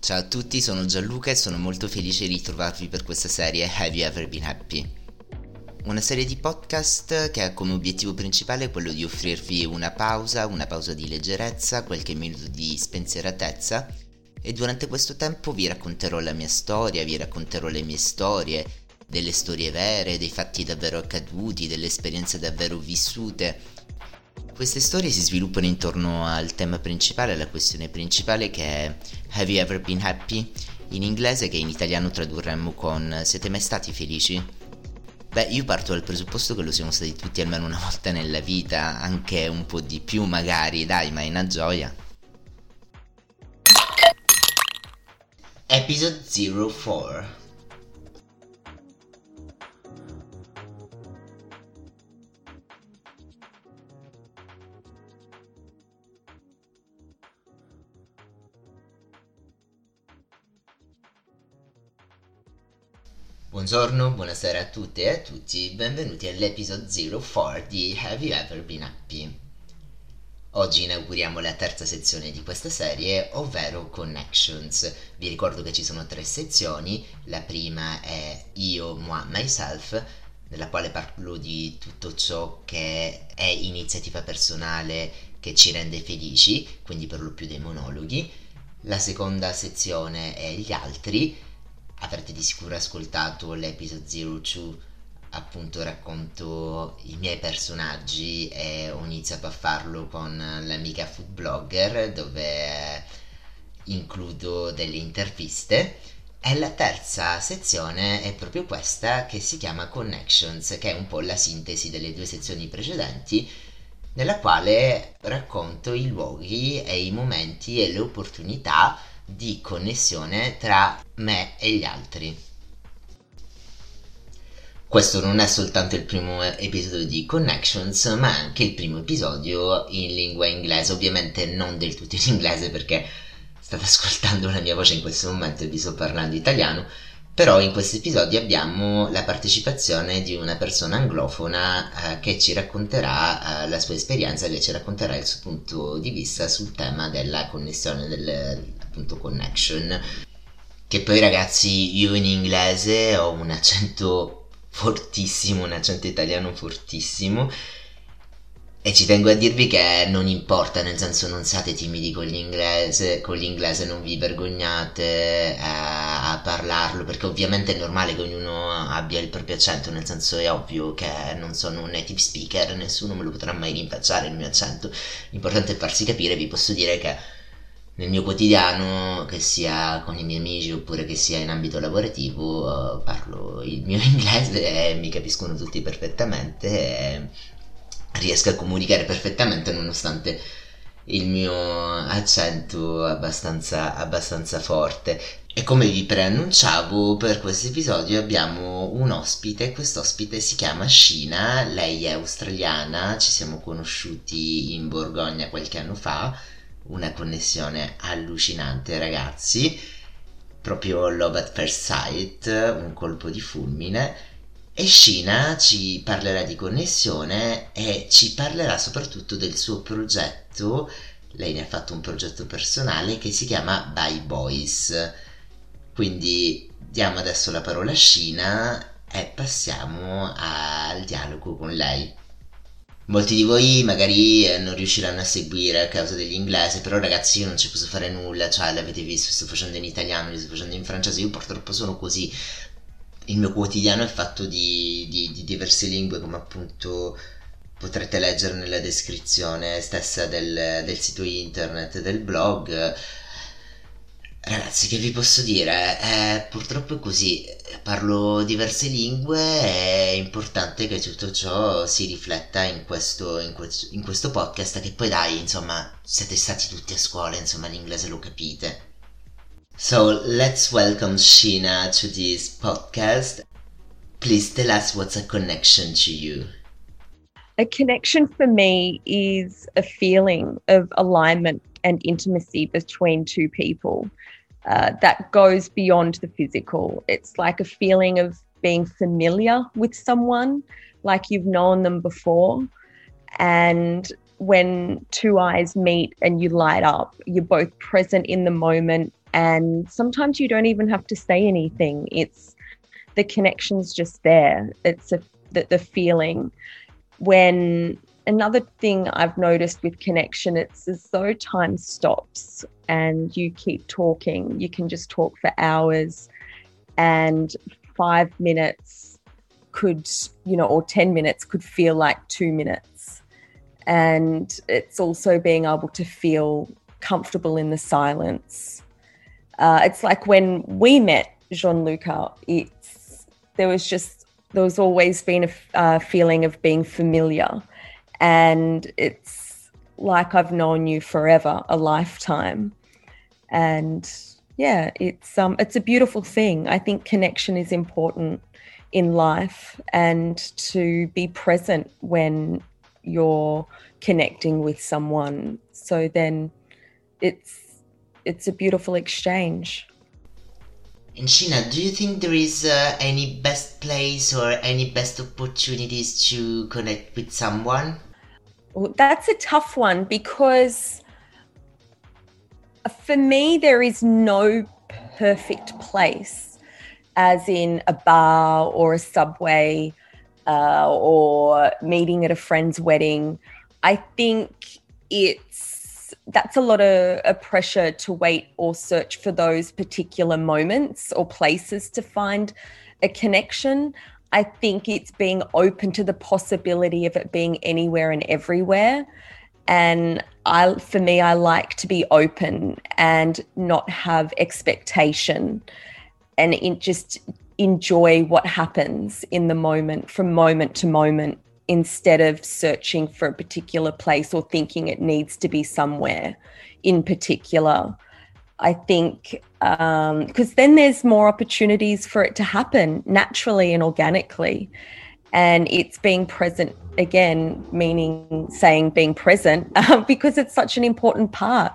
Ciao a tutti, sono Gianluca e sono molto felice di ritrovarvi per questa serie Have You Ever Been Happy? Una serie di podcast che ha come obiettivo principale quello di offrirvi una pausa, una pausa di leggerezza, qualche minuto di spensieratezza e durante questo tempo vi racconterò la mia storia, vi racconterò le mie storie, delle storie vere, dei fatti davvero accaduti, delle esperienze davvero vissute queste storie si sviluppano intorno al tema principale, alla questione principale che è Have you ever been happy? In inglese che in italiano tradurremmo con Siete mai stati felici? Beh, io parto dal presupposto che lo siamo stati tutti almeno una volta nella vita, anche un po' di più magari, dai, ma è una gioia. Episode 04 Buongiorno, buonasera a tutte e a tutti, benvenuti all'episodio 04 di Have You Ever Been Happy? Oggi inauguriamo la terza sezione di questa serie, ovvero Connections. Vi ricordo che ci sono tre sezioni, la prima è Io, Moi, Myself, nella quale parlo di tutto ciò che è iniziativa personale che ci rende felici, quindi per lo più dei monologhi. La seconda sezione è Gli altri, avrete di sicuro ascoltato l'episodio 02 appunto racconto i miei personaggi e ho iniziato a farlo con l'amica food blogger dove includo delle interviste. E la terza sezione è proprio questa che si chiama Connections che è un po' la sintesi delle due sezioni precedenti nella quale racconto i luoghi e i momenti e le opportunità di connessione tra me e gli altri. Questo non è soltanto il primo episodio di Connections, ma anche il primo episodio in lingua inglese, ovviamente non del tutto in inglese perché state ascoltando la mia voce in questo momento e vi sto parlando italiano, però in questo episodio abbiamo la partecipazione di una persona anglofona eh, che ci racconterà eh, la sua esperienza, che ci racconterà il suo punto di vista sul tema della connessione del, appunto connection che poi ragazzi io in inglese ho un accento fortissimo un accento italiano fortissimo e ci tengo a dirvi che non importa, nel senso non siate timidi con l'inglese, con l'inglese non vi vergognate a, a, parlarlo, perché ovviamente è normale che ognuno abbia il proprio accento, nel senso è ovvio che non sono un native speaker, nessuno me lo potrà mai rinfacciare il mio accento, l'importante è farsi capire, vi posso dire che nel mio quotidiano, che sia con i miei amici oppure che sia in ambito lavorativo, parlo il mio inglese e mi capiscono tutti perfettamente e riesco a comunicare perfettamente nonostante il mio accento abbastanza, abbastanza forte. E come vi preannunciavo, per questo episodio abbiamo un ospite, quest'ospite si chiama Shina, lei è australiana, ci siamo conosciuti in Borgogna qualche anno fa una connessione allucinante ragazzi. Proprio Love at First Sight un colpo di fulmine. E Shina ci parlerà di connessione e ci parlerà soprattutto del suo progetto. Lei ne ha fatto un progetto personale che si chiama By Boys. Quindi diamo adesso la parola a Shina e passiamo al dialogo con lei Molti di voi magari eh, non riusciranno a seguire a causa dell'inglese, però ragazzi io non ci posso fare nulla, cioè l'avete visto, sto facendo in italiano, li sto facendo in francese, io purtroppo sono così. Il mio quotidiano è fatto di, di, di diverse lingue, come appunto potrete leggere nella descrizione stessa del, del sito internet, del blog Ragazzi, che vi posso dire? Eh, purtroppo è così. Parlo diverse lingue, è importante che tutto ciò si rifletta in questo, in questo, in questo podcast, che poi dai, insomma, siete stati tutti a scuola, insomma, l'inglese lo capite. So, let's welcome Sheena to this podcast. Please tell us what's a connection to you. A connection for me is a feeling of alignment and intimacy between two people uh, that goes beyond the physical. It's like a feeling of being familiar with someone, like you've known them before. And when two eyes meet and you light up, you're both present in the moment And sometimes you don't even have to say anything. It's the connection's just there. It's a, the, the feeling. When another thing I've noticed with connection, it's as though time stops and you keep talking. You can just talk for hours, and five minutes could, you know, or 10 minutes could feel like two minutes. And it's also being able to feel comfortable in the silence. Uh, it's like when we met Gianluca, it's there was just there was always been a uh, feeling of being familiar, and it's like I've known you forever, a lifetime, and yeah, it's um it's a beautiful thing. I think connection is important in life, and to be present when you're connecting with someone. So then it's it's a beautiful exchange. And Sheena, do you think there is uh, any best place or any best opportunities to connect with someone? That's a tough one because for me, there is no perfect place, as in a bar or a subway uh, or meeting at a friend's wedding. I think it's that's a lot of, of, pressure to wait or search for those particular moments or places to find a connection. I think it's being open to the possibility of it being anywhere and everywhere. And I, for me, I like to be open and not have expectation and in, just enjoy what happens in the moment from moment to moment instead of searching for a particular place or thinking it needs to be somewhere in particular. I think because um, then there's more opportunities for it to happen naturally and organically. And it's being present again, meaning saying being present, because it's such an important part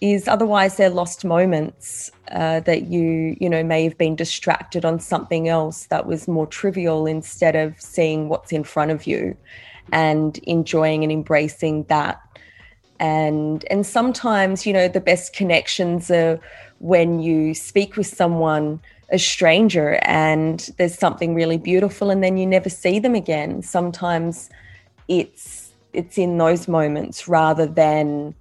is otherwise they're lost moments uh, that you you know may have been distracted on something else that was more trivial instead of seeing what's in front of you and enjoying and embracing that and and sometimes you know the best connections are when you speak with someone a stranger and there's something really beautiful and then you never see them again. Sometimes it's it's in those moments rather than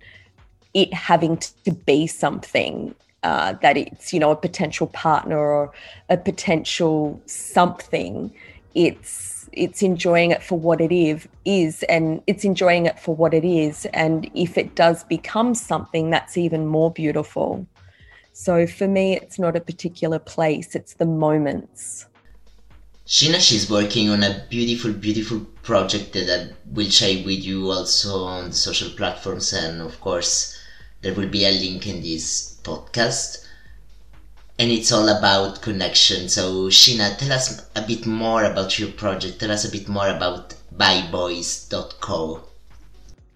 it having to be something uh, that it's you know a potential partner or a potential something. It's it's enjoying it for what it is and it's enjoying it for what it is and if it does become something that's even more beautiful so for me it's not a particular place it's the moments Sheena, she's working on a beautiful, beautiful project that I will share with you also on the social platforms and, of course, there will be a link in this podcast. And it's all about connection. So, Sheena, tell us a bit more about your project. Tell us a bit more about byboys.co.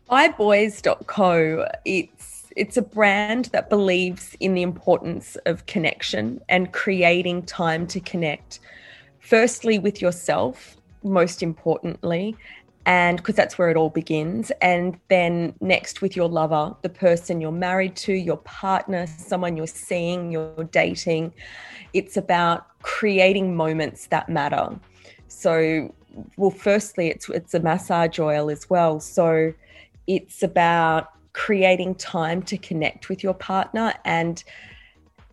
Byboys.co, it's, it's a brand that believes in the importance of connection and creating time to connect. Firstly, with yourself, most importantly, and because that's where it all begins. And then next with your lover, the person you're married to, your partner, someone you're seeing, you're dating. It's about creating moments that matter. So, well, firstly, it's it's a massage oil as well. So, it's about creating time to connect with your partner and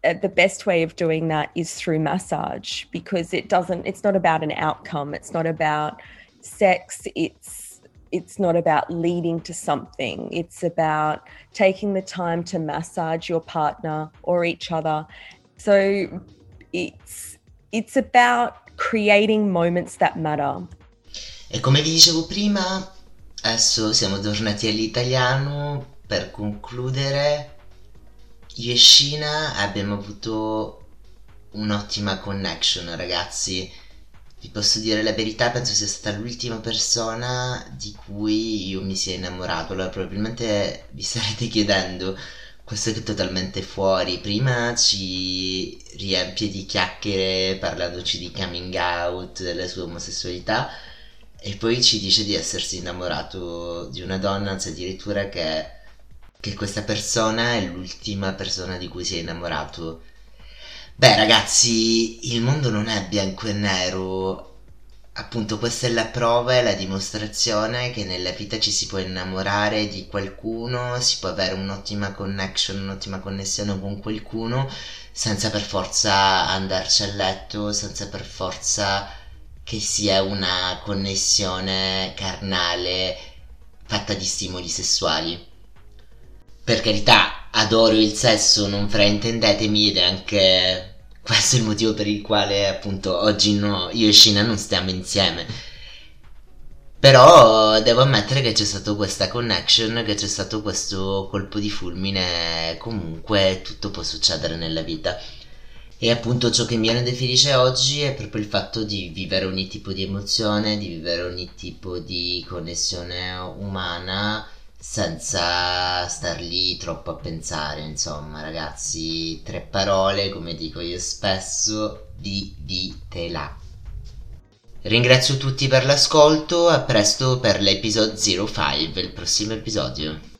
uh, the best way of doing that is through massage because it doesn't it's not about an outcome it's not about sex it's it's not about leading to something. It's about taking the time to massage your partner or each other. So it's it's about creating moments that matter. E come vi dicevo prima adesso siamo tornati all'italiano. Per concludere io e Shina abbiamo avuto un'ottima connection ragazzi vi posso dire la verità, penso sia stata l'ultima persona di cui io mi sia innamorato. Allora, probabilmente vi starete chiedendo, questo è totalmente fuori. Prima ci riempie di chiacchiere parlandoci di coming out, della sua omosessualità, e poi ci dice di essersi innamorato di una donna, anzi addirittura che che questa persona è l'ultima persona di cui sei innamorato. Beh ragazzi, il mondo non è bianco e nero, appunto questa è la prova e la dimostrazione che nella vita ci si può innamorare di qualcuno, si può avere un'ottima connection, un'ottima connessione con qualcuno senza per forza andarci a letto, senza per forza che sia una connessione carnale fatta di stimoli sessuali. Per carità, adoro il sesso, non fraintendetemi ed è anche questo è il motivo per il quale appunto oggi no, io e Shina non stiamo insieme. Però devo ammettere che c'è stata questa connection, che c'è stato questo colpo di fulmine, comunque tutto può succedere nella vita. E appunto ciò che mi felice oggi è proprio il fatto di vivere ogni tipo di emozione, di vivere ogni tipo di connessione umana senza star lì troppo a pensare, insomma, ragazzi, tre parole, come dico io spesso, vivitela. Ringrazio tutti per l'ascolto, a presto per l'episodio 05, il prossimo episodio.